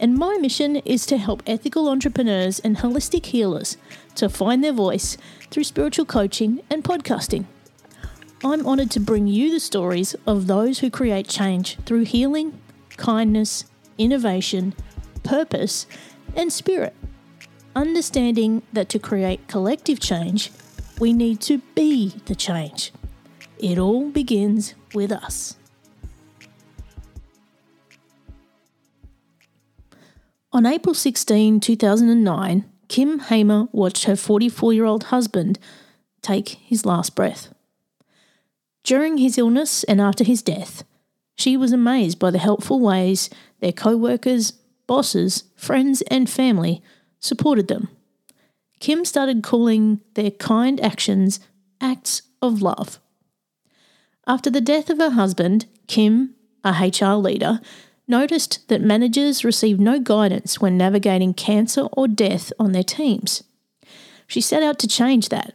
and my mission is to help ethical entrepreneurs and holistic healers to find their voice through spiritual coaching and podcasting. I'm honoured to bring you the stories of those who create change through healing, kindness, innovation, purpose, and spirit. Understanding that to create collective change, we need to be the change. It all begins with us. On April 16, 2009, Kim Hamer watched her 44 year old husband take his last breath. During his illness and after his death, she was amazed by the helpful ways their co workers, bosses, friends, and family supported them. Kim started calling their kind actions acts of love. After the death of her husband, Kim, a HR leader, noticed that managers received no guidance when navigating cancer or death on their teams. She set out to change that,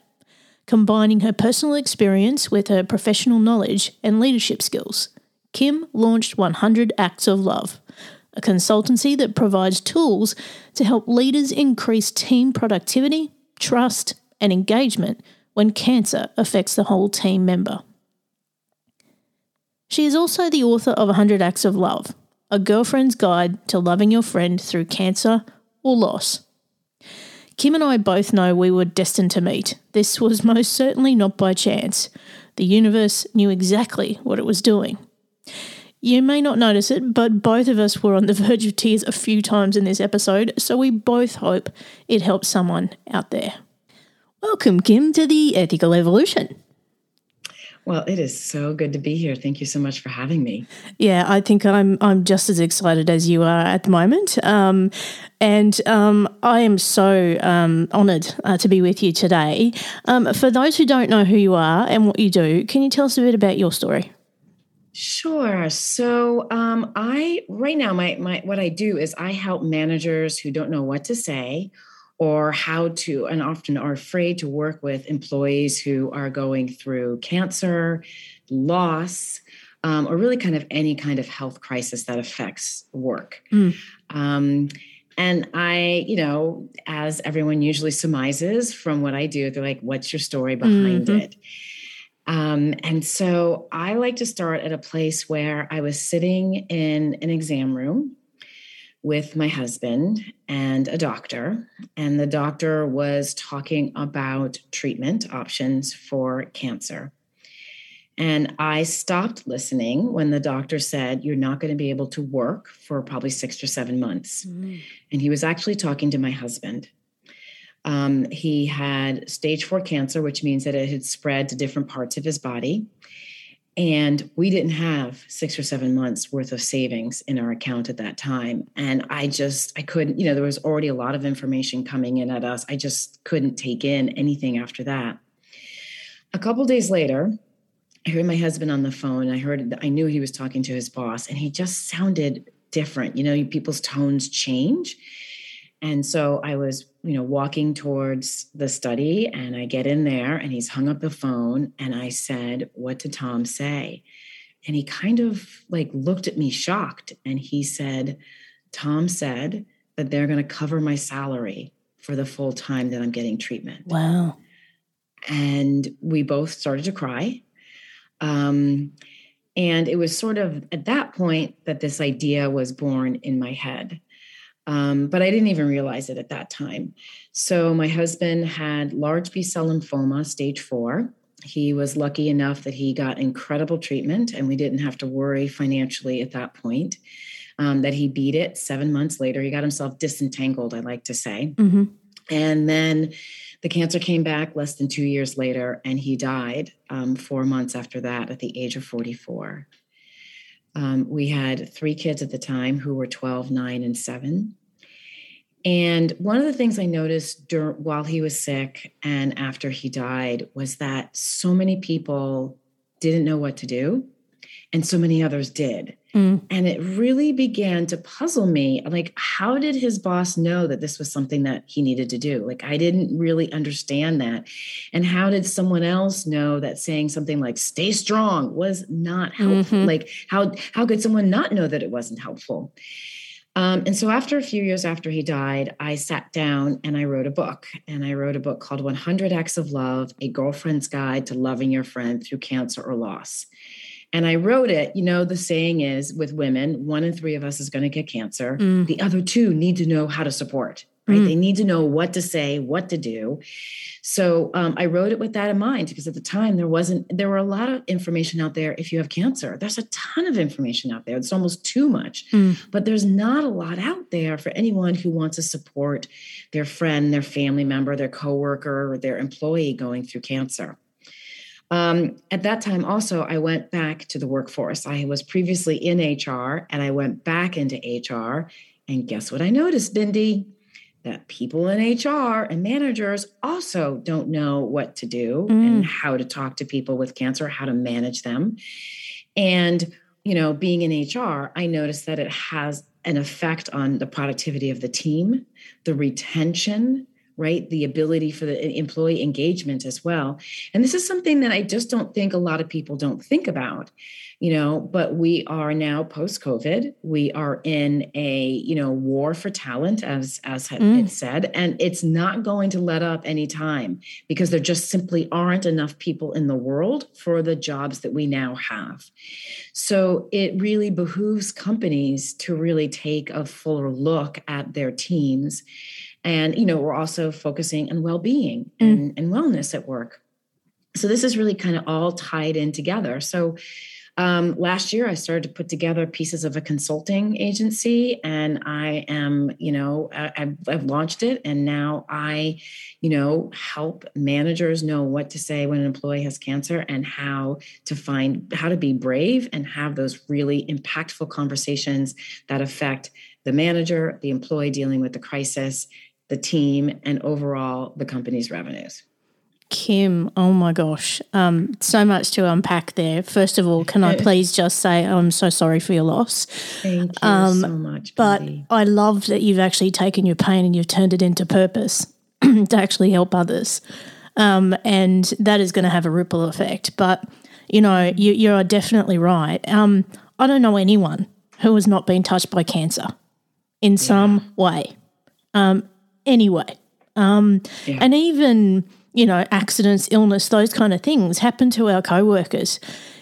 combining her personal experience with her professional knowledge and leadership skills. Kim launched 100 Acts of Love, a consultancy that provides tools to help leaders increase team productivity, trust, and engagement when cancer affects the whole team member. She is also the author of 100 Acts of Love, a girlfriend's guide to loving your friend through cancer or loss. Kim and I both know we were destined to meet. This was most certainly not by chance. The universe knew exactly what it was doing. You may not notice it, but both of us were on the verge of tears a few times in this episode, so we both hope it helps someone out there. Welcome, Kim, to the Ethical Evolution. Well, it is so good to be here. Thank you so much for having me. Yeah, I think I'm I'm just as excited as you are at the moment, um, and um, I am so um, honoured uh, to be with you today. Um, for those who don't know who you are and what you do, can you tell us a bit about your story? Sure. So um, I right now my my what I do is I help managers who don't know what to say or how to, and often are afraid to work with employees who are going through cancer, loss, um, or really kind of any kind of health crisis that affects work. Mm. Um, and I, you know, as everyone usually surmises from what I do, they're like, what's your story behind mm-hmm. it? Um, and so I like to start at a place where I was sitting in an exam room with my husband and a doctor, and the doctor was talking about treatment options for cancer. And I stopped listening when the doctor said, You're not going to be able to work for probably six or seven months. Mm. And he was actually talking to my husband. Um, he had stage four cancer, which means that it had spread to different parts of his body. And we didn't have six or seven months worth of savings in our account at that time. And I just, I couldn't, you know, there was already a lot of information coming in at us. I just couldn't take in anything after that. A couple days later, I heard my husband on the phone. I heard, I knew he was talking to his boss, and he just sounded different. You know, people's tones change. And so I was, you know, walking towards the study and I get in there and he's hung up the phone and I said, What did Tom say? And he kind of like looked at me shocked and he said, Tom said that they're going to cover my salary for the full time that I'm getting treatment. Wow. And we both started to cry. Um, and it was sort of at that point that this idea was born in my head um, but I didn't even realize it at that time. So my husband had large B cell lymphoma, stage four. He was lucky enough that he got incredible treatment, and we didn't have to worry financially at that point. Um, that he beat it seven months later. He got himself disentangled, I like to say. Mm-hmm. And then the cancer came back less than two years later, and he died um, four months after that at the age of 44. Um, we had three kids at the time who were 12, 9, and 7. And one of the things I noticed during, while he was sick and after he died was that so many people didn't know what to do, and so many others did. Mm. And it really began to puzzle me. Like, how did his boss know that this was something that he needed to do? Like, I didn't really understand that. And how did someone else know that saying something like "stay strong" was not helpful? Mm-hmm. Like, how how could someone not know that it wasn't helpful? Um, and so, after a few years after he died, I sat down and I wrote a book. And I wrote a book called 100 Acts of Love A Girlfriend's Guide to Loving Your Friend Through Cancer or Loss. And I wrote it, you know, the saying is with women, one in three of us is going to get cancer. Mm. The other two need to know how to support, right? Mm. They need to know what to say, what to do. So um, I wrote it with that in mind because at the time there wasn't, there were a lot of information out there if you have cancer. There's a ton of information out there. It's almost too much, mm. but there's not a lot out there for anyone who wants to support their friend, their family member, their coworker, or their employee going through cancer. Um, at that time, also, I went back to the workforce. I was previously in HR and I went back into HR. And guess what I noticed, Bindi? That people in HR and managers also don't know what to do mm. and how to talk to people with cancer, how to manage them. And, you know, being in HR, I noticed that it has an effect on the productivity of the team, the retention, right? The ability for the employee engagement as well. And this is something that I just don't think a lot of people don't think about, you know, but we are now post COVID. We are in a, you know, war for talent, as, as mm. it said, and it's not going to let up anytime because there just simply aren't enough people in the world for the jobs that we now have. So it really behooves companies to really take a fuller look at their teams and, you know, we're also focusing on well being mm. and, and wellness at work. So this is really kind of all tied in together. So um, last year, I started to put together pieces of a consulting agency, and I am, you know, I, I've launched it, and now I, you know, help managers know what to say when an employee has cancer and how to find how to be brave and have those really impactful conversations that affect the manager, the employee dealing with the crisis, the team, and overall the company's revenues. Kim, oh my gosh, um, so much to unpack there. First of all, can I please just say I'm so sorry for your loss? Thank you um, so much. But I love that you've actually taken your pain and you've turned it into purpose to actually help others. Um, and that is going to have a ripple effect. But, you know, you, you are definitely right. Um, I don't know anyone who has not been touched by cancer in yeah. some way. Um, anyway. Um, yeah. And even, you know, accidents, illness, those kind of things happen to our co workers.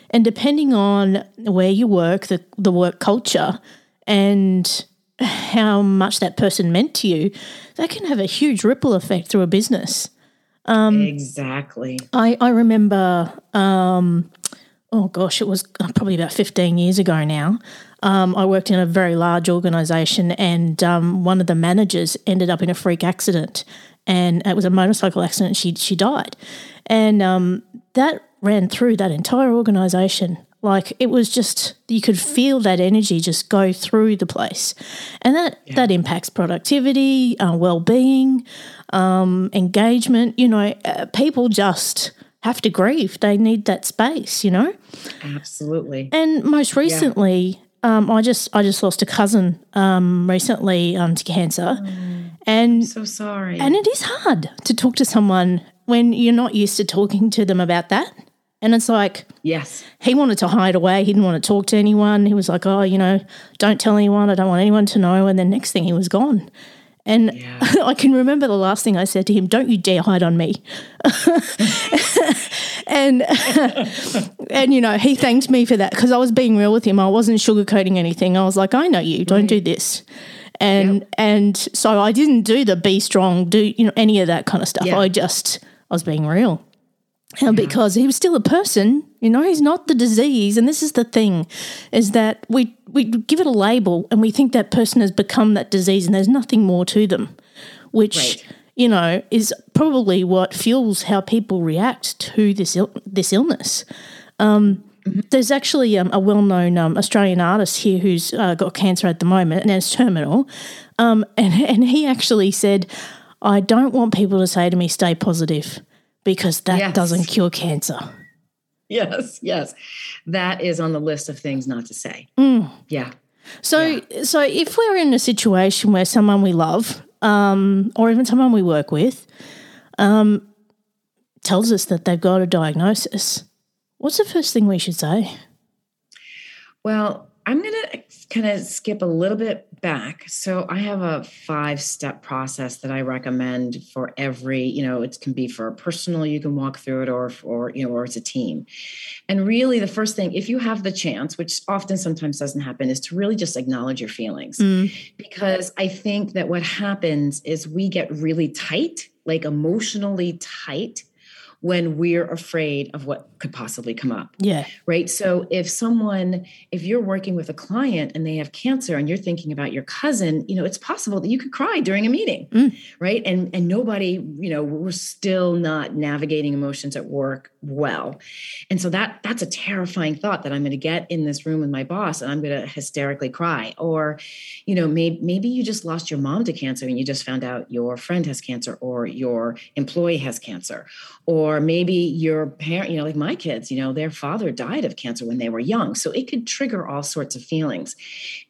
And depending on where you work, the, the work culture, and how much that person meant to you, that can have a huge ripple effect through a business. Um, exactly. I, I remember, um, oh gosh, it was probably about 15 years ago now. Um, I worked in a very large organisation, and um, one of the managers ended up in a freak accident, and it was a motorcycle accident. She she died, and um, that ran through that entire organisation. Like it was just you could feel that energy just go through the place, and that yeah. that impacts productivity, uh, well being, um, engagement. You know, uh, people just have to grieve. They need that space, you know? Absolutely. And most recently, um, I just I just lost a cousin um, recently um, to cancer, mm, and I'm so sorry. And it is hard to talk to someone when you're not used to talking to them about that. And it's like, yes, he wanted to hide away. He didn't want to talk to anyone. He was like, oh, you know, don't tell anyone. I don't want anyone to know. And then next thing, he was gone. And yeah. I can remember the last thing I said to him, don't you dare hide on me. and and you know, he thanked me for that because I was being real with him. I wasn't sugarcoating anything. I was like, I know you, don't right. do this. And yep. and so I didn't do the be strong, do you know any of that kind of stuff. I just I was being real. And yeah. because he was still a person, you know, he's not the disease. And this is the thing, is that we we give it a label and we think that person has become that disease and there's nothing more to them, which right. you know is probably what fuels how people react to this Il- this illness. Um, there's actually um, a well-known um, Australian artist here who's uh, got cancer at the moment and it's terminal, um, and and he actually said, "I don't want people to say to me, stay positive, because that Yes. doesn't cure cancer." Yes, yes. That is on the list of things not to say. Mm. Yeah. So, so if we're in a situation where someone we love, um, or even someone we work with, um, tells us that they've got a diagnosis, what's the first thing we should say? Well, I'm going to kind of skip a little bit back. So I have a five step process that I recommend for every, you know, it can be for a personal, you can walk through it or, or, you know, or it's a team. And really the first thing, if you have the chance, which often sometimes doesn't happen, is to really just acknowledge your feelings. Mm. Because I think that what happens is we get really tight, like emotionally tight when we're afraid of what could possibly come up. Yeah. right? So if someone if you're working with a client and they have cancer and you're thinking about your cousin you know it's possible that you could cry during a meeting Mm. right? And and nobody you know we're still not navigating emotions at work well. And so that that's a terrifying thought that i'm going to get in this room with my boss and i'm going to hysterically cry. Or you know maybe maybe you just lost your mom to cancer and you just found out your friend has cancer or your employee has cancer. Or maybe your parent you know like my kids you know their father died of cancer when they were young so it could trigger all sorts of feelings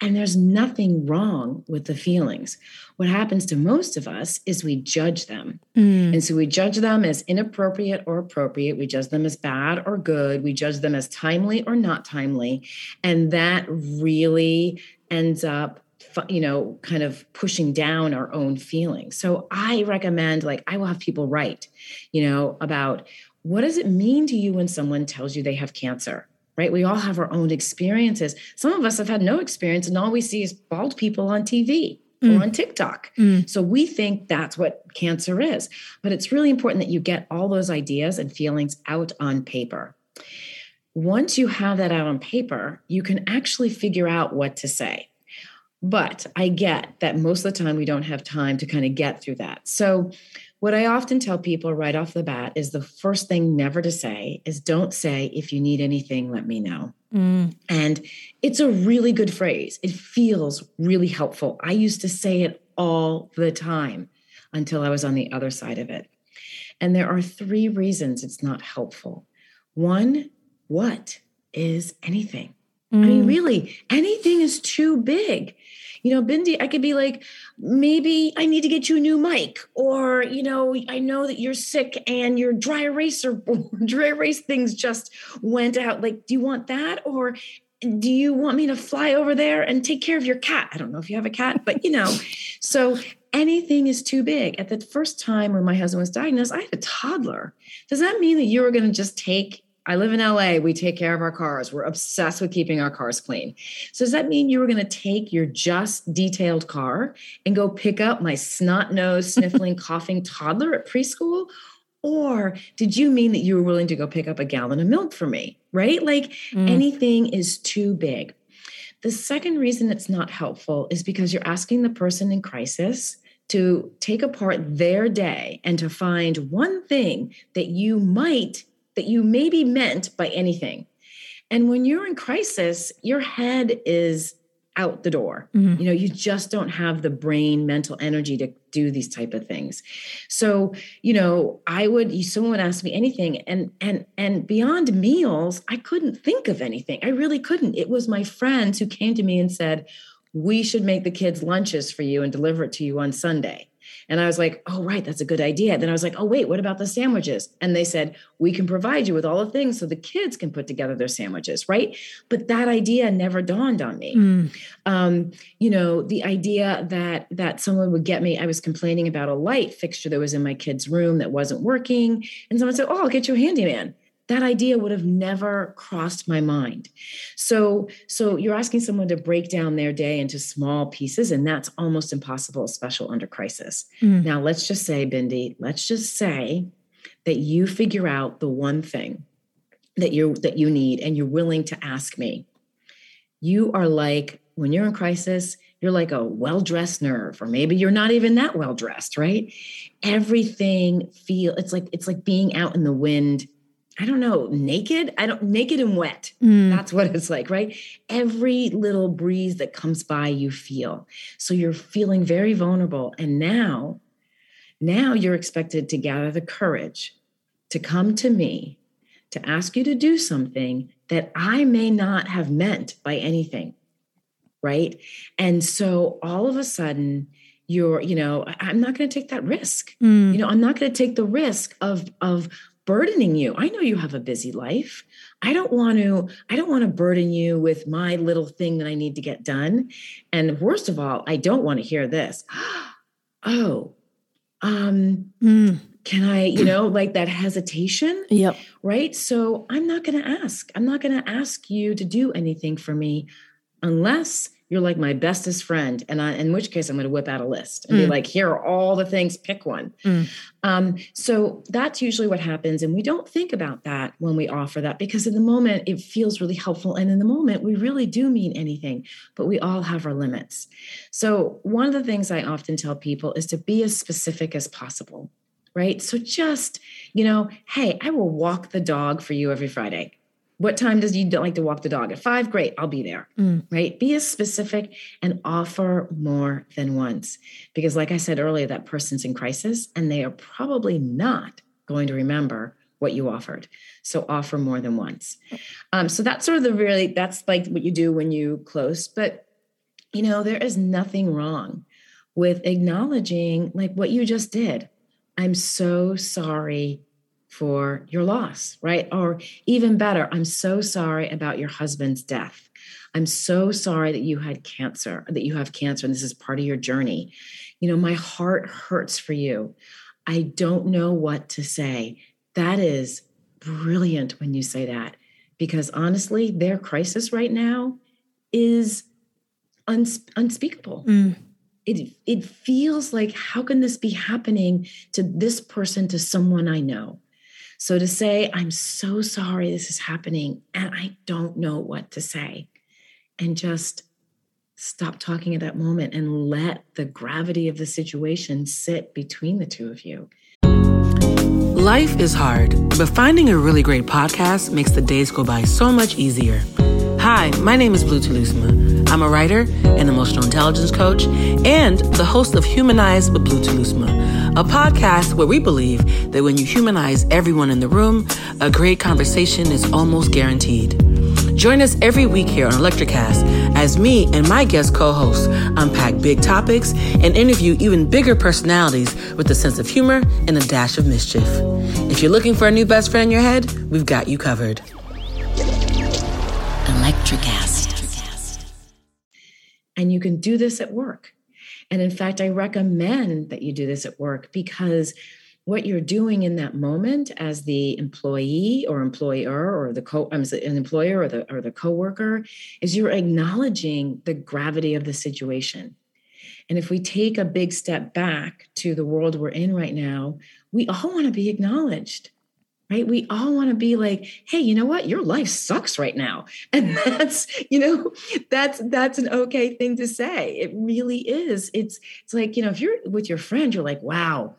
and there's nothing wrong with the feelings what happens to most of us is we judge them Mm. and so we judge them as inappropriate or appropriate. We judge them as bad or good. We judge them as timely or not timely. And that really ends up, you know, kind of pushing down our own feelings. So I recommend, like, I will have people write, you know, about what does it mean to you when someone tells you they have cancer? Right? We all have our own experiences. Some of us have had no experience, and all we see is bald people on TV Mm. or on TikTok. Mm. So we think that's what cancer is. But it's really important that you get all those ideas and feelings out on paper. Once you have that out on paper, you can actually figure out what to say. But I get that most of the time we don't have time to kind of get through that. So, what I often tell people right off the bat is the first thing never to say is don't say, if you need anything, let me know. Mm. And it's a really good phrase. It feels really helpful. I used to say it all the time until I was on the other side of it. And there are three reasons it's not helpful. One, what is anything? I mean, Mm. really, anything is too big. You know, Bindi, I could be like, maybe I need to get you a new mic, or you know, I know that you're sick and your dry eraser, dry erase things just went out. Like, do you want that, or do you want me to fly over there and take care of your cat? I don't know if you have a cat, but you know, so anything is too big. At the first time when my husband was diagnosed, I had a toddler. Does that mean that you were going to just take? I live in LA. We take care of our cars. We're obsessed with keeping our cars clean. So does that mean you were going to take your just detailed car and go pick up my snot nosed, sniffling, coughing toddler at preschool? Or did you mean that you were willing to go pick up a gallon of milk for me? Right? Like Mm. anything is too big. The second reason it's not helpful is because you're asking the person in crisis to take apart their day and to find one thing that you might, that you maybe meant by anything. And when you're in crisis, your head is out the door. Mhm. You know, you just don't have the brain mental energy to do these type of things. So, you know, I would someone would ask me anything and and and beyond meals, I couldn't think of anything. I really couldn't. It was my friends who came to me and said, "We should make the kids lunches for you and deliver it to you on Sunday." And I was like, oh, right, that's a good idea. Then I was like, oh, wait, what about the sandwiches? And they said, we can provide you with all the things so the kids can put together their sandwiches, right? But that idea never dawned on me Mm. um, you know, the idea that that someone would get me. I was complaining about a light fixture that was in my kid's room that wasn't working, and someone said, "Oh, I'll get you a handyman." That idea would have never crossed my mind. So, so you're asking someone to break down their day into small pieces, and that's almost impossible, especially under crisis. Mm. Now, let's just say, Bindi, let's just say that you figure out the one thing that you that you need, and you're willing to ask me you are like when you're in crisis you're like a well-dressed nerve or maybe you're not even that well dressed right everything feel it's like it's like being out in the wind I don't know, naked. I don't naked and wet. Mm. That's what it's like, right? Every little breeze that comes by, you feel. So you're feeling very vulnerable. And now, now you're expected to gather the courage to come to me to ask you to do something that I may not have meant by anything. Right. And so all of a sudden, you're, you know, I'm not going to take that risk. Mm. You know, I'm not going to take the risk of, of burdening you. I know you have a busy life. I don't want to I don't want to burden you with my little thing that I need to get done. And worst of all, I don't want to hear this. oh, um mm. can I, you know, like that hesitation? Yep. Right? So I'm not going to ask. I'm not going to ask you to do anything for me unless you're like my bestest friend and I, in which case i'm going to whip out a list and mm. be like here are all the things pick one mm. um, so that's usually what happens and we don't think about that when we offer that because in the moment it feels really helpful and in the moment we really do mean anything but we all have our limits so one of the things i often tell people is to be as specific as possible right so just you know hey i will walk the dog for you every friday what time does you like to walk the dog? At five? Great, I'll be there. Mm. Right? Be as specific and offer more than once. Because, like I said earlier, that person's in crisis and they are probably not going to remember what you offered. So offer more than once. Um, so that's sort of the really, that's like what you do when you close. But, you know, there is nothing wrong with acknowledging like what you just did. I'm so sorry for your loss, right? Or even better, I'm so sorry about your husband's death. I'm so sorry that you had cancer, that you have cancer, and this is part of your journey. You know, my heart hurts for you. I don't know what to say. That is brilliant when you say that, because honestly, their crisis right now is uns- unspeakable. Mm. It, it feels like, how can this be happening to this person, to someone I know? So to say, I'm so sorry this is happening and I don't know what to say, and just stop talking at that moment and let the gravity of the situation sit between the two of you. Life is hard, but finding a really great podcast makes the days go by so much easier. Hi, my name is Blue Telusma. I'm a writer, an emotional intelligence coach, and the host of Humanize with Blue Telusma, a podcast where we believe that when you humanize everyone in the room, a great conversation is almost guaranteed. Join us every week here on Electricast as me and my guest co hosts unpack big topics and interview even bigger personalities with a sense of humor and a dash of mischief. If you're looking for a new best friend in your head, we've got you covered. Electricast. And you can do this at work. And in fact, I recommend that you do this at work because what you're doing in that moment as the employee or employer or the co I'm an employer or the or the coworker is you're acknowledging the gravity of the situation. And if we take a big step back to the world we're in right now, we all want to be acknowledged right? We all want to be like hey you know what? Your life sucks right now. And that's you know that's that's an okay thing to say. It really is. It's it's like you know if you're with your friend you're like wow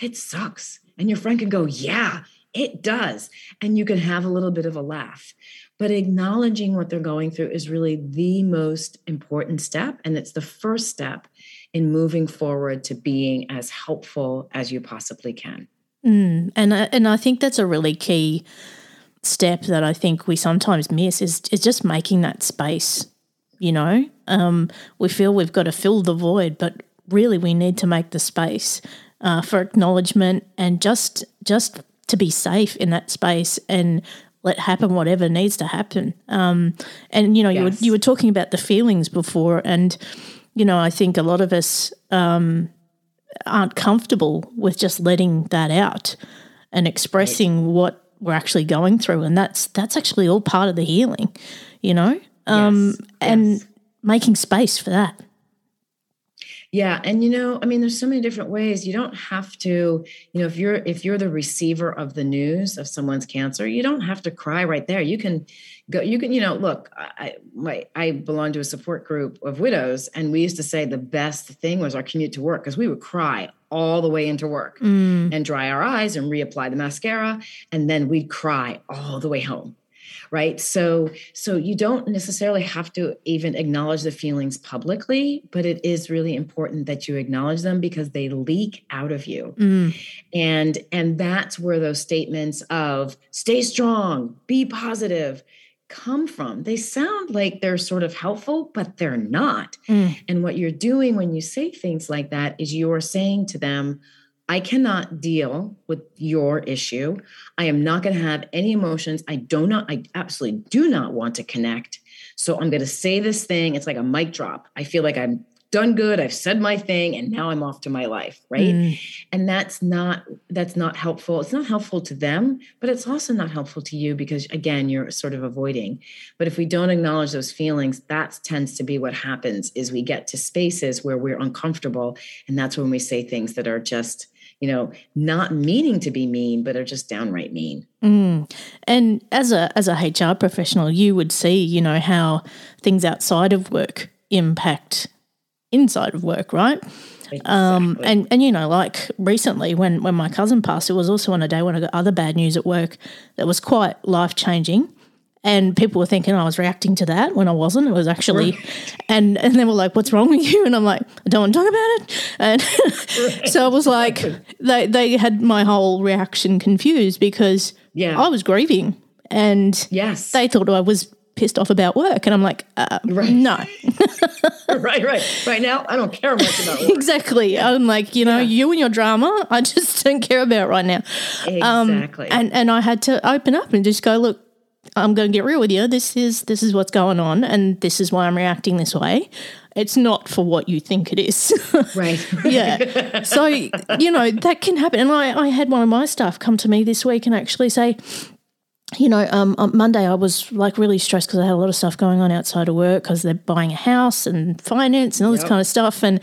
it sucks. And your friend can go yeah it does. And you can have a little bit of a laugh. But acknowledging what they're going through is really the most important step. And it's the first step in moving forward to being as helpful as you possibly can Mm, and uh, and I think that's a really key step that I think we sometimes miss is is just making that space. You know, um, we feel we've got to fill the void, but really we need to make the space uh, for acknowledgement and just just to be safe in that space and let happen whatever needs to happen. Um, and you know, yes. you were you were talking about the feelings before, and you know, I think a lot of us um, aren't comfortable with just letting that out and expressing right. what we're actually going through and that's that's actually all part of the healing you know um, yes. and yes. making space for that Yeah, and you know, I mean, there's so many different ways. You don't have to, you know, if you're if you're the receiver of the news of someone's cancer, you don't have to cry right there. You can go. You can, you know, look. I my I belong to a support group of widows, and we used to say the best thing was our commute to work because we would cry all the way into work Mm. and dry our eyes and reapply the mascara, and then we'd cry all the way home right so so you don't necessarily have to even acknowledge the feelings publicly but it is really important that you acknowledge them because they leak out of you Mm. and and that's where those statements of stay strong be positive come from they sound like they're sort of helpful but they're not Mm. and what you're doing when you say things like that is you're saying to them I cannot deal with your issue. I am not going to have any emotions. I do not, I absolutely do not want to connect. So I'm going to say this thing. It's like a mic drop. I feel like I'm done good. I've said my thing and now I'm off to my life. Right. Mm. And that's not, that's not helpful. It's not helpful to them, but it's also not helpful to you because again, you're sort of avoiding. But if we don't acknowledge those feelings, that tends to be what happens is we get to spaces where we're uncomfortable. And that's when we say things that are just, you know, not meaning to be mean, but are just downright mean. Mm. And as a as a HR professional, you would see, you know, how things outside of work impact inside of work, right? Um, and and you know, like recently when when my cousin passed, it was also on a day when I got other bad news at work that was quite life changing. And people were thinking I was reacting to that when I wasn't. It was actually, and and they were like, "What's wrong with you?" And I'm like, "I don't want to talk about it." And so I was like, they they had my whole reaction confused because Yeah. I was grieving, and yes. they thought I was pissed off about work, and I'm like, uh, Right. no, right, right. Right now, I don't care much about work. exactly. I'm like, you know, you and your drama, I just don't care about right now. Exactly. And and I had to open up and just go, look, I'm going to get real with you. This is this is what's going on, and this is why I'm reacting this way. It's not for what you think it is. right. yeah. So, you know, that can happen. And I, I had one of my staff come to me this week and actually say, you know, um, on Monday I was like really stressed because I had a lot of stuff going on outside of work because they're buying a house and finance and all this kind of stuff. And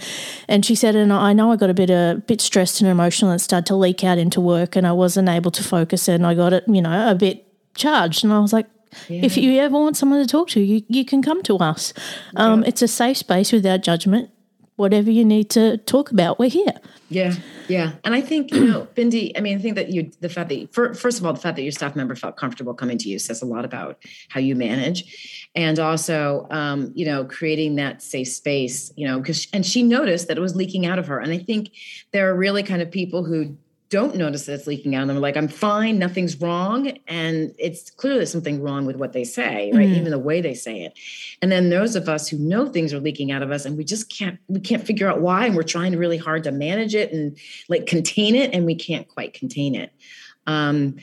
and she said, and I know I got a bit a bit stressed and emotional and started to leak out into work and I wasn't able to focus and I got it, you know, a bit charged. And I was like, if you ever want someone to talk to, you you can come to us. Um, It's a safe space without judgment. Whatever you need to talk about, we're here. Yeah, yeah, and I think you know, Bindi. I mean, I think that you, the fact that you, fir- first of all, the fact that your staff member felt comfortable coming to you says a lot about how you manage, and also, um, you know, creating that safe space. You know, because and she noticed that it was leaking out of her, and I think there are really kind of people who don't notice that it's leaking out. And they're like i'm fine nothing's wrong. And it's clearly something wrong with what they say right? Mhm. even the way they say it. And then those of us who know things are leaking out of us and we just can't we can't figure out why. And we're trying really hard to manage it and like contain it and we can't quite contain it. Um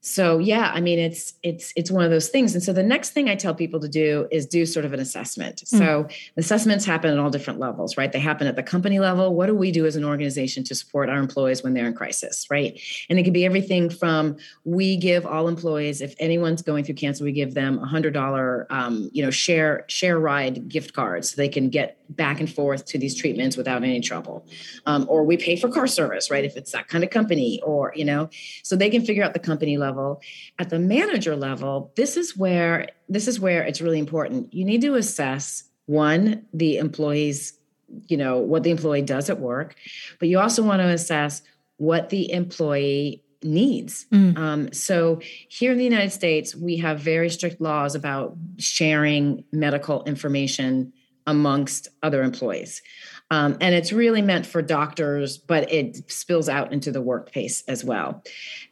so yeah i mean it's it's it's one of those things. And so the next thing i tell people to do is do sort of an assessment. So assessments happen at all different levels right? They happen at the company level. What do we do as an organization to support our employees when they're in crisis right? And it can be everything from we give all employees if anyone's going through cancer we give them a hundred dollar um, you know share share ride gift cards so they can get back and forth to these treatments without any trouble. Um, or we pay for car service right? If it's that kind of company or you know so they can figure out the company level at the manager level this is where this is where it's really important. You need to assess one the employees you know what the employee does at work but you also want to assess what the employee needs. Mm. um, so here in the united states we have very strict laws about sharing medical information amongst other employees um, and it's really meant for doctors but it spills out into the workplace as well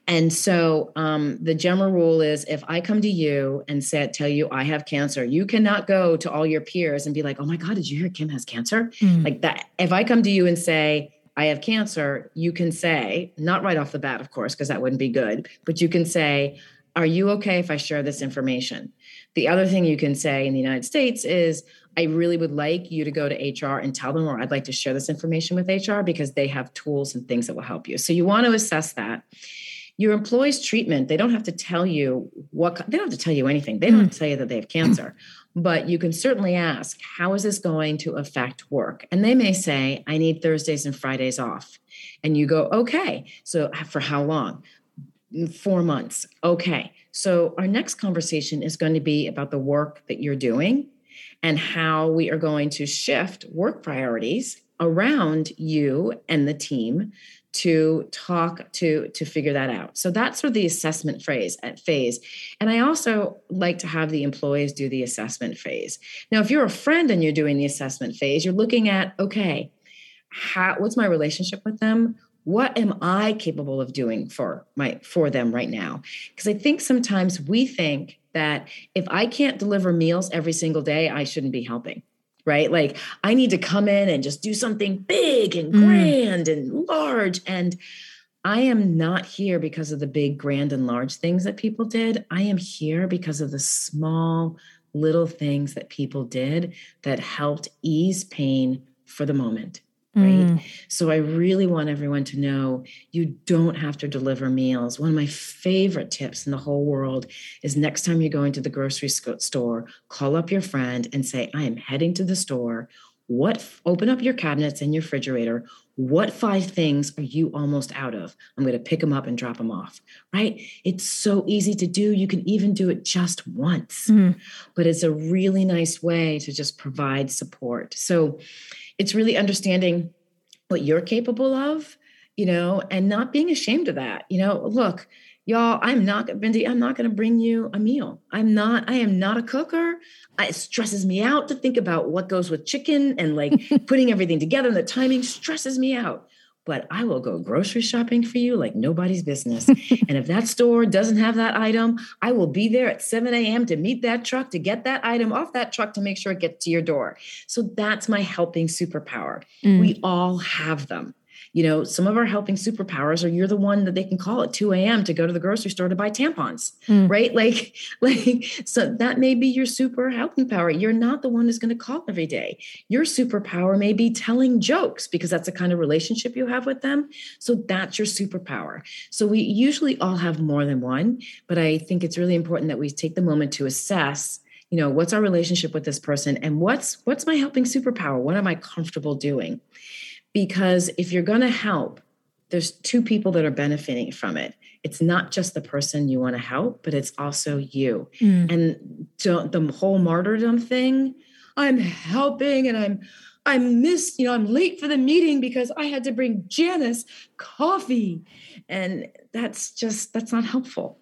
and so um, the general rule is if I come to you and say, tell you I have cancer, you cannot go to all your peers and be like, oh my God, did you hear Kim has cancer? Mm. Like that. If I come to you and say, I have cancer, you can say, not right off the bat, of course, because that wouldn't be good, but you can say, are you okay if I share this information? The other thing you can say in the United States is, I really would like you to go to HR and tell them, or I'd like to share this information with HR because they have tools and things that will help you. So you want to assess that your employees treatment they don't have to tell you what they don't have to tell you anything they don't hmm. have to tell you that they have cancer but you can certainly ask, how is this going to affect work? And they may say, I need Thursdays and Fridays off. And you go, okay. So uh, for how long? Four months. Okay. So our next conversation is going to be about the work that you're doing and how we are going to shift work priorities around you and the team to talk to to figure that out. So that's sort of the assessment phrase at phase. And i also like to have the employees do the assessment phase. Now if you're a friend and you're doing the assessment phase you're looking at okay how what's my relationship with them what am i capable of doing for my for them right now because i think sometimes we think that if i can't deliver meals every single day i shouldn't be helping right? Like I need to come in and just do something big and mm. grand mm. and large. And I am not here because of the big, grand, and large things that people did. I am here because of the small, little things that people did that helped ease pain for the moment right? Mm. So I really want everyone to know you don't have to deliver meals. One of my favorite tips in the whole world is next time you're going to the grocery store, call up your friend and say, I am heading to the store. What open up your cabinets and your refrigerator? What five things are you almost out of? I'm going to pick them up and drop them off, right? It's so easy to do. You can even do it just once, mm. but it's a really nice way to just provide support. So, it's really understanding what you're capable of, you know, and not being ashamed of that. You know, look, y'all, I'm not Bindi, I'm not going to bring you a meal. I'm not, I am not a cooker. It stresses me out to think about what goes with chicken and like putting everything together and the timing stresses me out but I will go grocery shopping for you like nobody's business. and if that store doesn't have that item, I will be there at 7 a.m. to meet that truck to get that item off that truck to make sure it gets to your door. So that's my helping superpower. Mm. We all have them you know, some of our helping superpowers are you're the one that they can call at 2 a.m. to go to the grocery store to buy tampons, mm. right? Like, like, so that may be your super helping power. You're not the one who's going to call every day. Your superpower may be telling jokes because that's the kind of relationship you have with them. So that's your superpower. So we usually all have more than one, but I think it's really important that we take the moment to assess you know what's our relationship with this person and what's what's my helping superpower what am i comfortable doing because if you're going to help, there's two people that are benefiting from it. It's not just the person you want to help, but it's also you. Mm. And don't, the whole martyrdom thing, I'm helping and I'm I'm missed, you know, I'm late for the meeting because I had to bring Janice coffee. And that's just that's not helpful.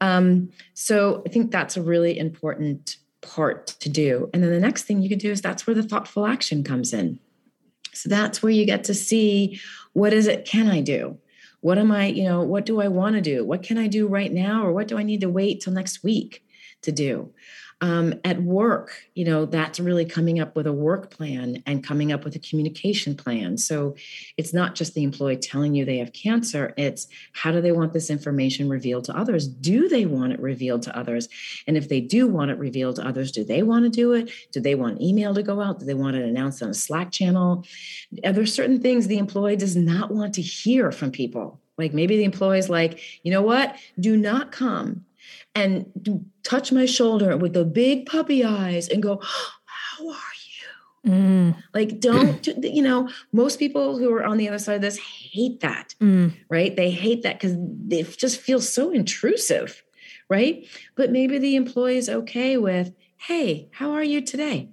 Um, so I think that's a really important part to do. And then the next thing you can do is that's where the thoughtful action comes in. So that's where you get to see what is it can I do? What am I, you know, what do I want to do? What can I do right now? Or what do I need to wait till next week to do? Um, at work, you know, that's really coming up with a work plan and coming up with a communication plan. So it's not just the employee telling you they have cancer, it's how do they want this information revealed to others? Do they want it revealed to others? And if they do want it revealed to others, do they want to do it? Do they want email to go out? Do they want it announced on a Slack channel? Are there certain things the employee does not want to hear from people? Like maybe the employee is like, you know what? Do not come and touch my shoulder with the big puppy eyes and go, How are you? Mm. Like, don't, you know, most people who are on the other side of this hate that, mm. right? They hate that because it just feels so intrusive, right? But maybe the employee is okay with, Hey, how are you today?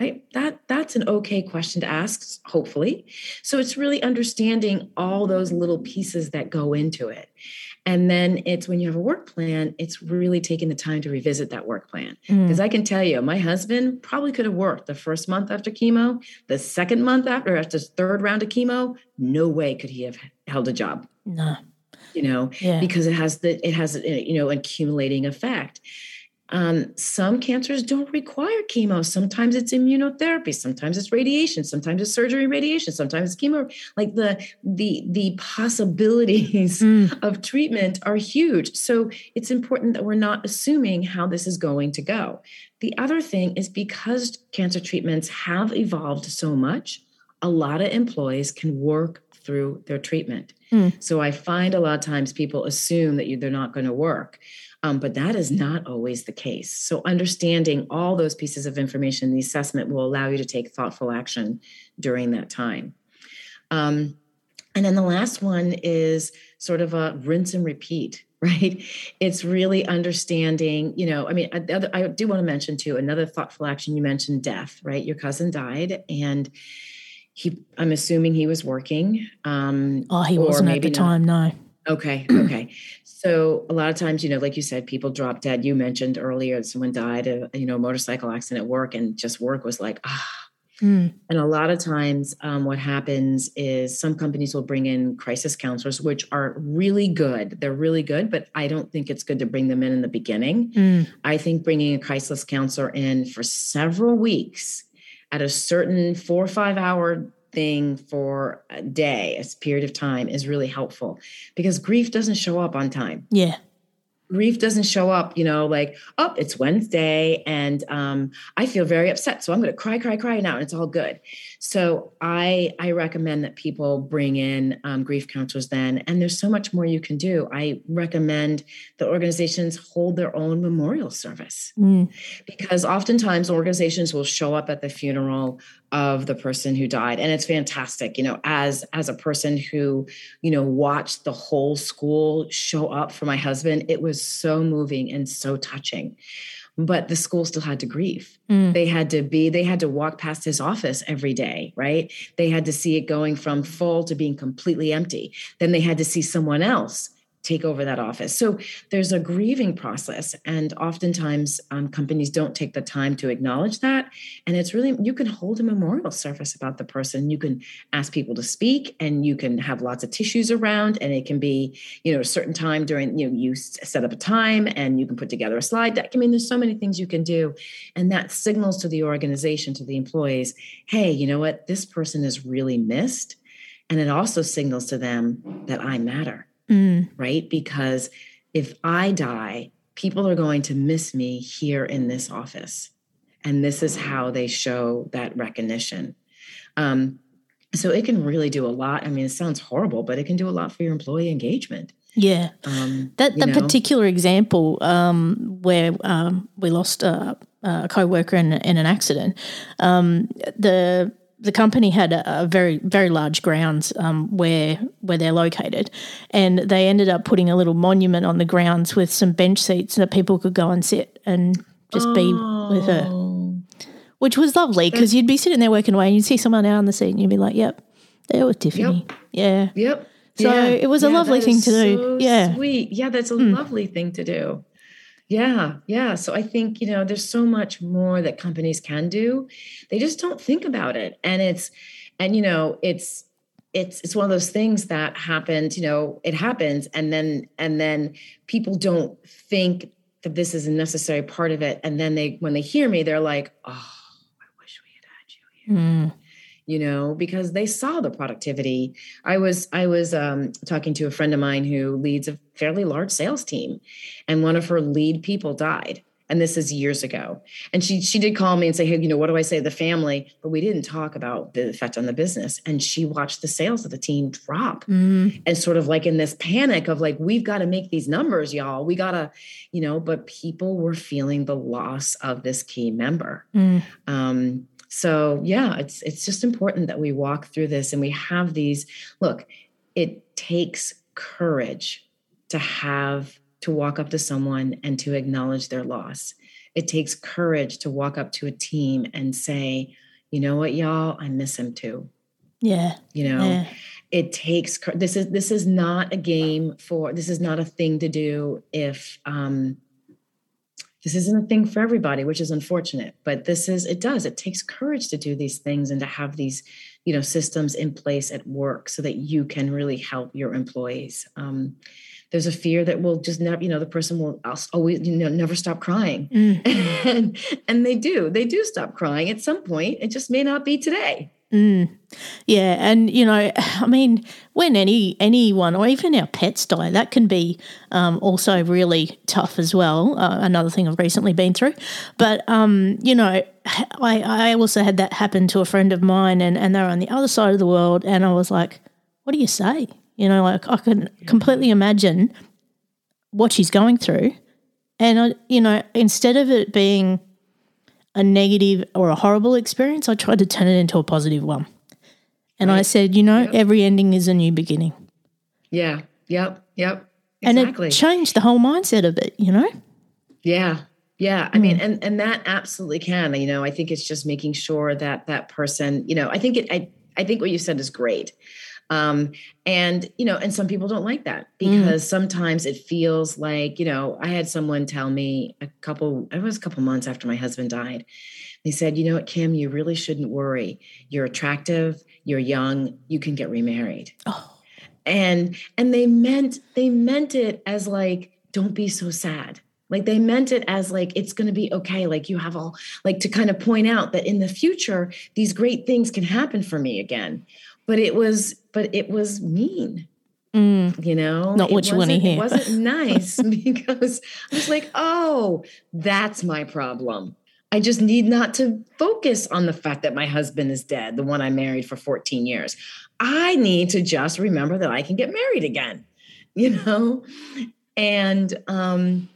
Right? That that's an okay question to ask, hopefully. So it's really understanding all those little pieces that go into it. And then it's when you have a work plan, it's really taking the time to revisit that work plan. Because mm. I can tell you, my husband probably could have worked the first month after chemo, the second month after, after the third round of chemo. No way could he have held a job. No. You know, yeah. because it has the it has you know accumulating effect. Um, some cancers don't require chemo. Sometimes it's immunotherapy. Sometimes it's radiation. Sometimes it's surgery, radiation. Sometimes it's chemo. Like the the the possibilities mm. of treatment are huge. So it's important that we're not assuming how this is going to go. The other thing is because cancer treatments have evolved so much, a lot of employees can work through their treatment. Mm. So I find a lot of times people assume that you, they're not going to work. Um, but that is not always the case. So, understanding all those pieces of information, the assessment will allow you to take thoughtful action during that time. Um, and then the last one is sort of a rinse and repeat, right? It's really understanding, you know, I mean, I, I do want to mention too another thoughtful action you mentioned death, right? Your cousin died and he, I'm assuming he was working. Um, oh, he wasn't at the not. time, no. Okay. Okay. So a lot of times, you know, like you said, people drop dead. You mentioned earlier someone died, a, you know, motorcycle accident at work, and just work was like, ah. Mm. And a lot of times, um, what happens is some companies will bring in crisis counselors, which are really good. They're really good, but I don't think it's good to bring them in in the beginning. Mm. I think bringing a crisis counselor in for several weeks at a certain four or five hour thing for a day, a period of time is really helpful because grief doesn't show up on time. Yeah grief doesn't show up, you know, like, oh, it's Wednesday and um, I feel very upset. So I'm going to cry, cry, cry now and it's all good. So I, I recommend that people bring in um, grief counselors then. And there's so much more you can do. I recommend that organizations hold their own memorial service mm. because oftentimes organizations will show up at the funeral of the person who died and it's fantastic you know as as a person who you know watched the whole school show up for my husband it was so moving and so touching but the school still had to grieve. Mm. they had to be they had to walk past his office every day right? They had to see it going from full to being completely empty. Then they had to see someone else take over that office. So there's a grieving process, and oftentimes um, companies don't take the time to acknowledge that. And it's really you can hold a memorial service about the person. You can ask people to speak, and you can have lots of tissues around, and it can be you know a certain time during you know you set up a time, and you can put together a slide deck. I mean, there's so many things you can do, and that signals to the organization to the employees, hey, you know what, this person is really missed. And it also signals to them that I matter mm. right? Because if I die, people are going to miss me here in this office. And this is how they show that recognition. Um, so it can really do a lot. I mean, it sounds horrible, but it can do a lot for your employee engagement. Yeah. Um, that the particular example um, where um, we lost a, a co-worker in, in an accident, um, the the company had a, a, very very large grounds um, where where they're located, and they ended up putting a little monument on the grounds with some bench seats that people could go and sit and just oh. be with her, oh. which was lovely because you'd be sitting there working away and you'd see someone out on the seat and you'd be like, "Yep, there was Tiffany." Yep. Yeah. Yep. So yeah. it was a yeah, lovely thing to do. Yeah. Sweet. Yeah, that's a mm. lovely thing to do. Yeah, yeah. So I think, you know, there's so much more that companies can do. They just don't think about it. And it's, and, you know, it's, it's it's one of those things that happens you know it happens and then and then people don't think that this is a necessary part of it and then they when they hear me they're like oh i wish we had had you here mm you know because they saw the productivity i was i was um, talking to a friend of mine who leads a fairly large sales team and one of her lead people died and this is years ago and she she did call me and say hey you know what do i say to the family but we didn't talk about the effect on the business and she watched the sales of the team drop mm. and sort of like in this panic of like we've got to make these numbers y'all we got to you know but people were feeling the loss of this key member mm. um, so yeah, it's it's just important that we walk through this and we have these. Look, it takes courage to have to walk up to someone and to acknowledge their loss. It takes courage to walk up to a team and say, you know what, y'all, I miss him too. Yeah. You know, yeah. it takes this is this is not a game for this is not a thing to do if um this isn't a thing for everybody which is unfortunate but this is it does it takes courage to do these things and to have these you know systems in place at work so that you can really help your employees um, there's a fear that will just never you know the person will always you know never stop crying mm. and and they do they do stop crying at some point it just may not be today Mm. Yeah, and you know, I mean, when any anyone or even our pets die, that can be um, also really tough as well. Uh, another thing I've recently been through, but um, you know, I I also had that happen to a friend of mine, and and they're on the other side of the world, and I was like, what do you say? You know, like I can completely imagine what she's going through, And I, you know, instead of it being a negative or a horrible experience, I tried to turn it into a positive one. And I said, you know, Yep. every ending is a new beginning. Yeah. Yep. Yep. And it changed the whole mindset of it, you know? Yeah. Yeah. I mean, Mm. and and that absolutely can. You know, I think it's just making sure that that person, you know, I think it I I think what you said is great. Um, and you know, and some people don't like that Mm. because sometimes it feels like, you know, I had someone tell me a couple, it was a couple months after my husband died. They said, you know what, Kim, you really shouldn't worry. You're attractive, you're young, you can get remarried Oh, and and they meant they meant it as like don't be so sad like they meant it as like it's going to be okay like you have all like to kind of point out that in the future these great things can happen for me again but it was but it was mean mm, you know Not what you wanna wasn't- hear. it wasn't nice because i was like oh that's my problem I just need not to focus on the fact that my husband is dead, the one I married for 14 years. I need to just remember that I can get married again, you know? And um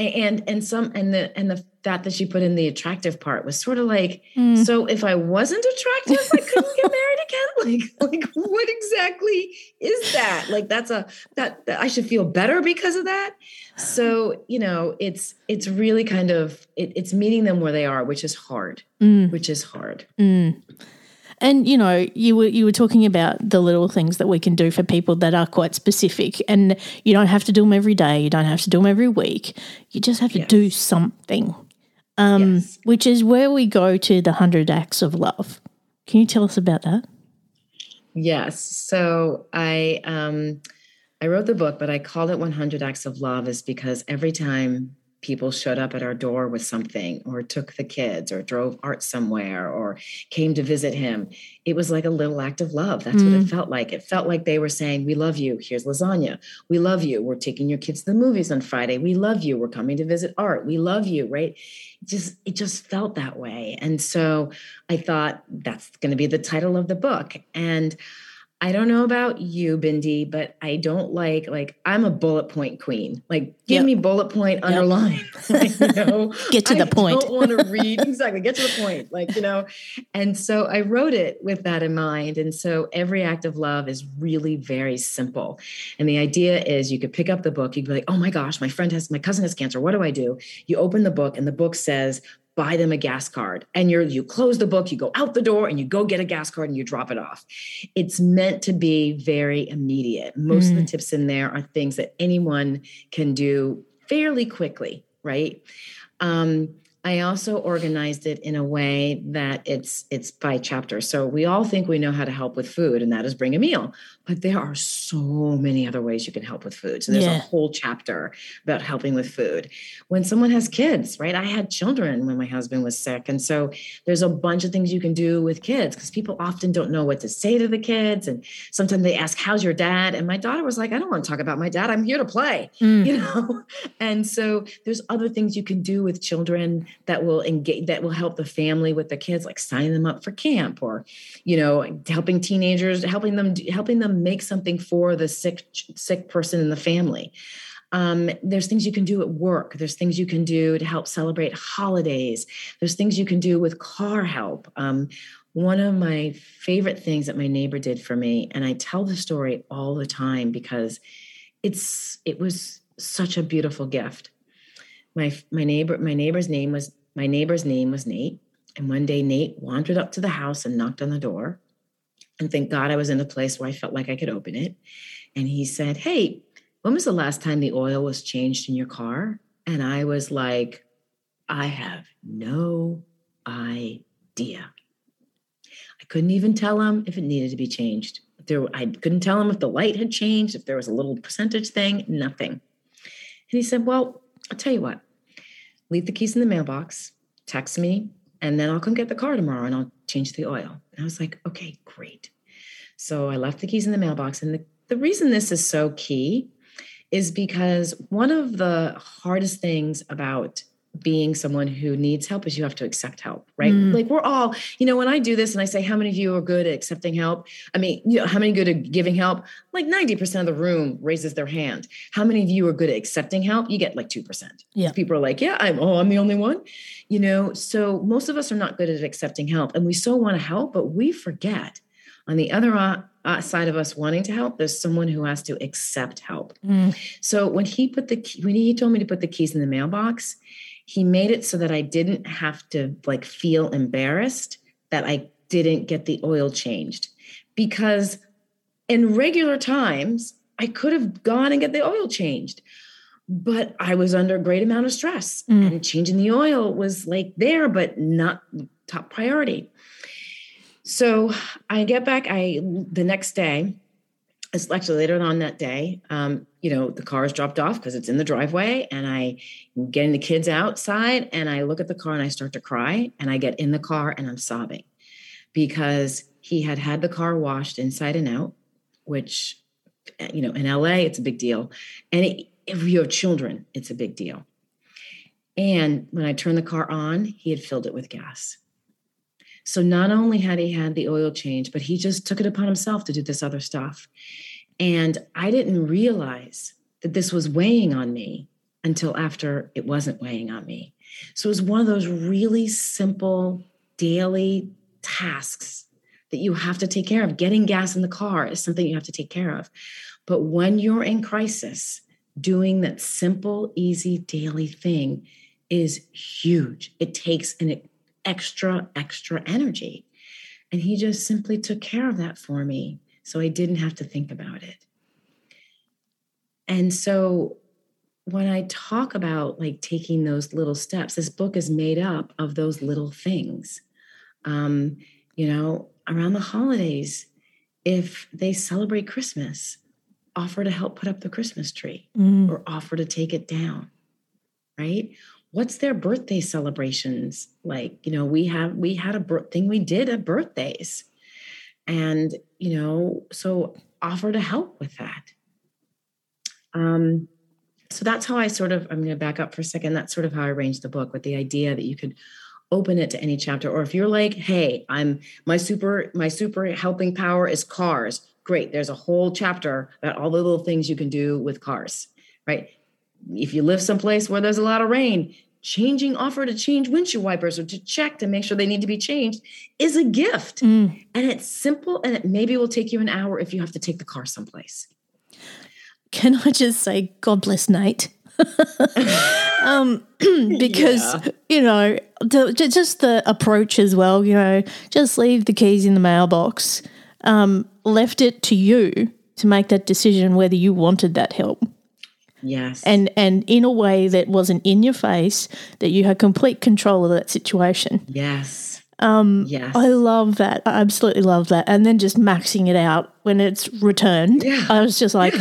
and and some and the and the fact that she put in the attractive part was sort of like mm. so if I wasn't attractive, I couldn't get married again. Like, like what exactly is that? Like that's a that, that I should feel better because of that. So you know, it's it's really kind of it, it's meeting them where they are, which is hard. Mm, Which is hard. mm. And you know, you were you were talking about the little things that we can do for people that are quite specific, and you don't have to do them every day. You don't have to do them every week. You just have to do something, um, Yes. which is where we go to the hundred acts of love. Can you tell us about that? Yes. So I um I wrote the book, but I called it 100 Acts of Love is because every time people showed up at our door with something or took the kids or drove Art somewhere or came to visit him, it was like a little act of love. That's what it mm. felt like. It felt like they were saying, "We love you. Here's lasagna. We love you. We're taking your kids to the movies on Friday. We love you. We're coming to visit Art. We love you." Right? It just it just felt that way. And so I thought that's going to be the title of the book. And I don't know about you, Bindi, but I don't like like I'm a bullet point queen. Like give Yep. me bullet point, underline. Like, you know, Get to the point. I don't want to read exactly. Get to the point. Like you know, and so I wrote it with that in mind. And so every act of love is really very simple. And the idea is you could pick up the book. You'd be like, oh my gosh, my friend has my cousin has cancer. What do I do? You open the book, and the book says buy them a gas card. And you're you close the book you go out the door and you go get a gas card and you drop it off. It's meant to be very immediate. Most of the tips in there are things that anyone can do fairly quickly right? Um, i also organized it in a way that it's it's by chapter. So we all think we know how to help with food and that is bring a meal but there are so many other ways you can help with food. So there's Yeah. a whole chapter about helping with food. When someone has kids right? I had children when my husband was sick. And so there's a bunch of things you can do with kids because people often don't know what to say to the kids. And sometimes they ask how's your dad? And my daughter was like i don't want to talk about my dad. I'm here to play Mm. you know? And so there's other things you can do with children that will engage that will help the family with the kids like signing them up for camp or you know helping teenagers helping them helping them make something for the sick sick person in the family um, there's things you can do at work. There's things you can do to help celebrate holidays. There's things you can do with car help. Um, one of my favorite things that my neighbor did for me, and I tell the story all the time because it's it was such a beautiful gift. My my neighbor my neighbor's name was my neighbor's name was Nate, and one day Nate wandered up to the house and knocked on the door. And thank God I was in a place where I felt like I could open it. And he said, Hey, when was the last time the oil was changed in your car? And I was like, I have no idea. I couldn't even tell him if it needed to be changed. There, I couldn't tell him if the light had changed, if there was a little percentage thing, nothing. And he said, Well, I'll tell you what, leave the keys in the mailbox, text me, and then I'll come get the car tomorrow and I'll change the oil. And I was like, Okay, great. So I left the keys in the mailbox. And the, the reason this is so key is because one of the hardest things about being someone who needs help is you have to accept help, right? Mm. Like we're all, you know, when I do this and I say, how many of you are good at accepting help? I mean, you know, how many good at giving help? Like 90% of the room raises their hand. How many of you are good at accepting help? You get like 2%. Yeah. People are like, yeah, I'm, oh, I'm the only one. You know, so most of us are not good at accepting help and we so want to help, but we forget on the other uh, side of us wanting to help, there's someone who has to accept help. Mm. So when he put the key, when he told me to put the keys in the mailbox, he made it so that I didn't have to like feel embarrassed that I didn't get the oil changed because in regular times I could have gone and get the oil changed but I was under a great amount of stress mm. and changing the oil was like there but not top priority. So I get back. I the next day, it's actually later on that day. Um, you know, the car is dropped off because it's in the driveway, and I getting the kids outside, and I look at the car and I start to cry, and I get in the car and I'm sobbing because he had had the car washed inside and out, which you know in LA it's a big deal, and it, if you have children, it's a big deal. And when I turned the car on, he had filled it with gas. So not only had he had the oil change, but he just took it upon himself to do this other stuff. And I didn't realize that this was weighing on me until after it wasn't weighing on me. So it was one of those really simple daily tasks that you have to take care of. Getting gas in the car is something you have to take care of. But when you're in crisis, doing that simple, easy daily thing is huge. It takes an extra, extra energy. And he just simply took care of that for me. So I didn't have to think about it. And so when I talk about like taking those little steps, this book is made up of those little things. Um, you know, around the holidays, if they celebrate Christmas, offer to help put up the Christmas tree mm. or offer to take it down, right? What's their birthday celebrations like? You know we have we had a thing we did at birthdays. And you know so offer to help with that. Um so that's how i sort of i'm going to back up for a second. That's sort of how i arranged the book with the idea that you could open it to any chapter. Or if you're like hey i'm my super my super helping power is cars. Great. There's a whole chapter about all the little things you can do with cars right if you live someplace where there's a lot of rain, changing offer to change windshield wipers or to check to make sure they need to be changed is a gift. Mm. And it's simple and it maybe will take you an hour if you have to take the car someplace. Can I just say, God bless Nate? um, because yeah. you know the, just the approach as well. You know, just leave the keys in the mailbox. Um, left it to you to make that decision whether you wanted that help. Yes. And and in a way that wasn't in your face, that you had complete control of that situation. Yes. Um, yes. I love that. I absolutely love that. And then just maxing it out when it's returned. Yeah. I was just like,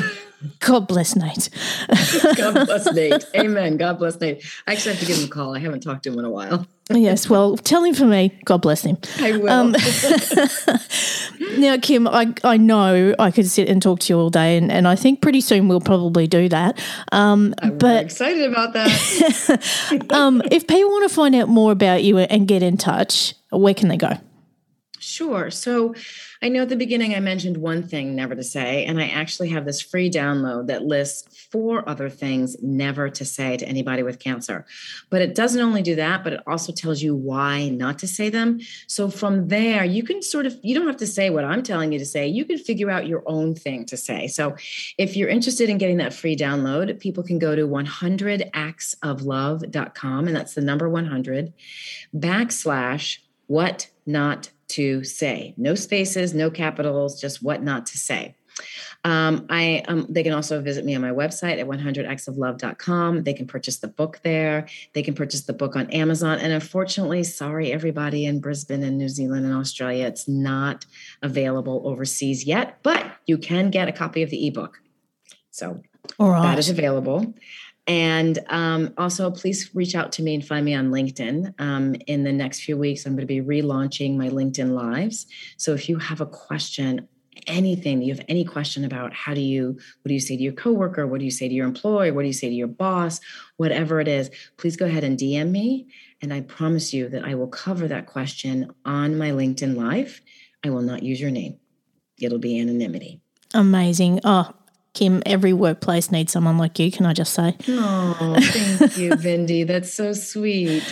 God bless Nate. God bless Nate. Amen. God bless Nate. I actually have to give him a call. I haven't talked to him in a while. Yes. Well, tell him for me. God bless him. I will. Um, now, Kim, I, I know I could sit and talk to you all day, and, and I think pretty soon we'll probably do that. Um, I'm but, excited about that. um, if people want to find out more about you and get in touch, where can they go? Sure. So I know at the beginning I mentioned one thing never to say, and I actually have this free download that lists four other things never to say to anybody with cancer. But it doesn't only do that, but it also tells you why not to say them. So from there, you can sort of, you don't have to say what I'm telling you to say. You can figure out your own thing to say. So if you're interested in getting that free download, people can go to 100actsoflove.com, and that's the number 100 backslash what not to say. No spaces, no capitals, just what not to say. Um, I um, they can also visit me on my website at 100actsoflove.com. They can purchase the book there. They can purchase the book on Amazon. And unfortunately, sorry everybody in Brisbane and New Zealand and Australia, it's not available overseas yet, but you can get a copy of the ebook. So that is available. And um, also, please reach out to me and find me on LinkedIn. Um, in the next few weeks, I'm going to be relaunching my LinkedIn Lives. So if you have a question, anything you have any question about how do you what do you say to your coworker what do you say to your employee what do you say to your boss whatever it is please go ahead and dm me and i promise you that i will cover that question on my linkedin live i will not use your name it'll be anonymity Amazing. Oh, Kim, every workplace needs someone like you, can I just say? oh thank you Bindi. that's so sweet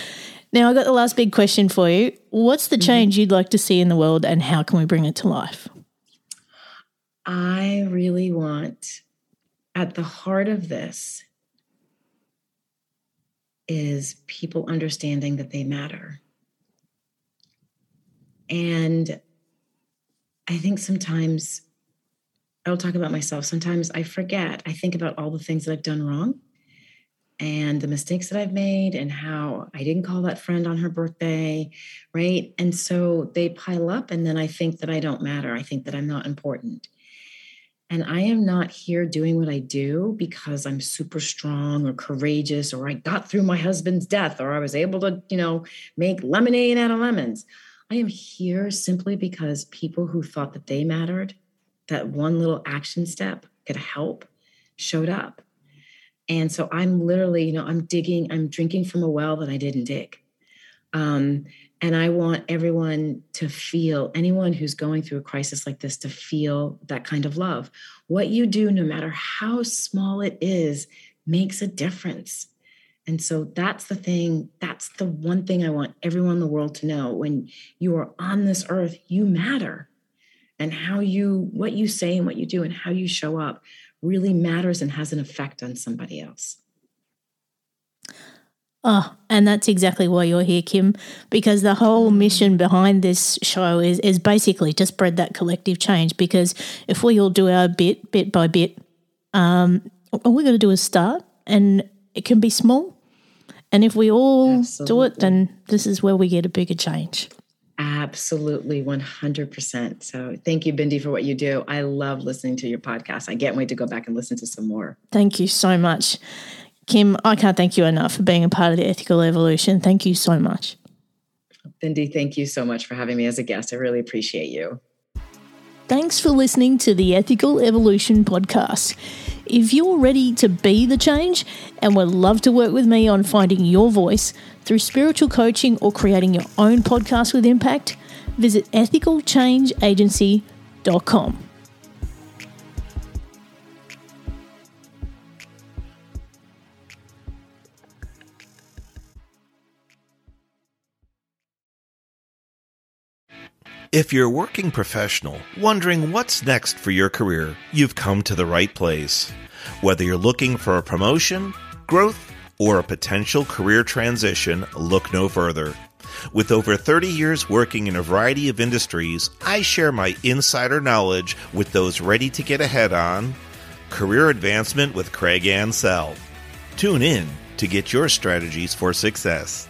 Now, I got the last big question for you. What's the mm-hmm. change you'd like to see in the world and how can we bring it to life? I really want at the heart of this is people understanding that they matter. And I think sometimes I'll talk about myself. Sometimes I forget. I think about all the things that I've done wrong and the mistakes that I've made and how I didn't call that friend on her birthday, right? And so they pile up and then I think that I don't matter. I think that I'm not important. And I am not here doing what I do because I'm super strong or courageous or I got through my husband's death or I was able to, you know, make lemonade out of lemons. I am here simply because people who thought that they mattered, that one little action step could help, showed up. And so I'm literally, you know, I'm digging, I'm drinking from a well that I didn't dig. Um, and I want everyone to feel, anyone who's going through a crisis like this, to feel that kind of love. What you do, no matter how small it is, makes a difference. And so that's the thing, that's the one thing I want everyone in the world to know. When you are on this earth, you matter. And how you, what you say and what you do and how you show up really matters and has an effect on somebody else. Oh, and that's exactly why you're here, Kim, because the whole mission behind this show is, is basically to spread that collective change. Because if we all do our bit, bit by bit, um, all we got to do is start, and it can be small. And if we all Absolutely. do it, then this is where we get a bigger change. Absolutely, 100%. So thank you, Bindi, for what you do. I love listening to your podcast. I can't wait to go back and listen to some more. Thank you so much. Kim, I can't thank you enough for being a part of the ethical evolution. Thank you so much. Bindi, thank you so much for having me as a guest. I really appreciate you. Thanks for listening to the Ethical Evolution podcast. If you're ready to be the change and would love to work with me on finding your voice through spiritual coaching or creating your own podcast with impact, visit ethicalchangeagency.com. If you're a working professional wondering what's next for your career, you've come to the right place. Whether you're looking for a promotion, growth, or a potential career transition, look no further. With over 30 years working in a variety of industries, I share my insider knowledge with those ready to get ahead on Career Advancement with Craig Ansell. Tune in to get your strategies for success.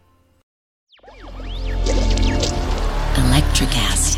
Electricast.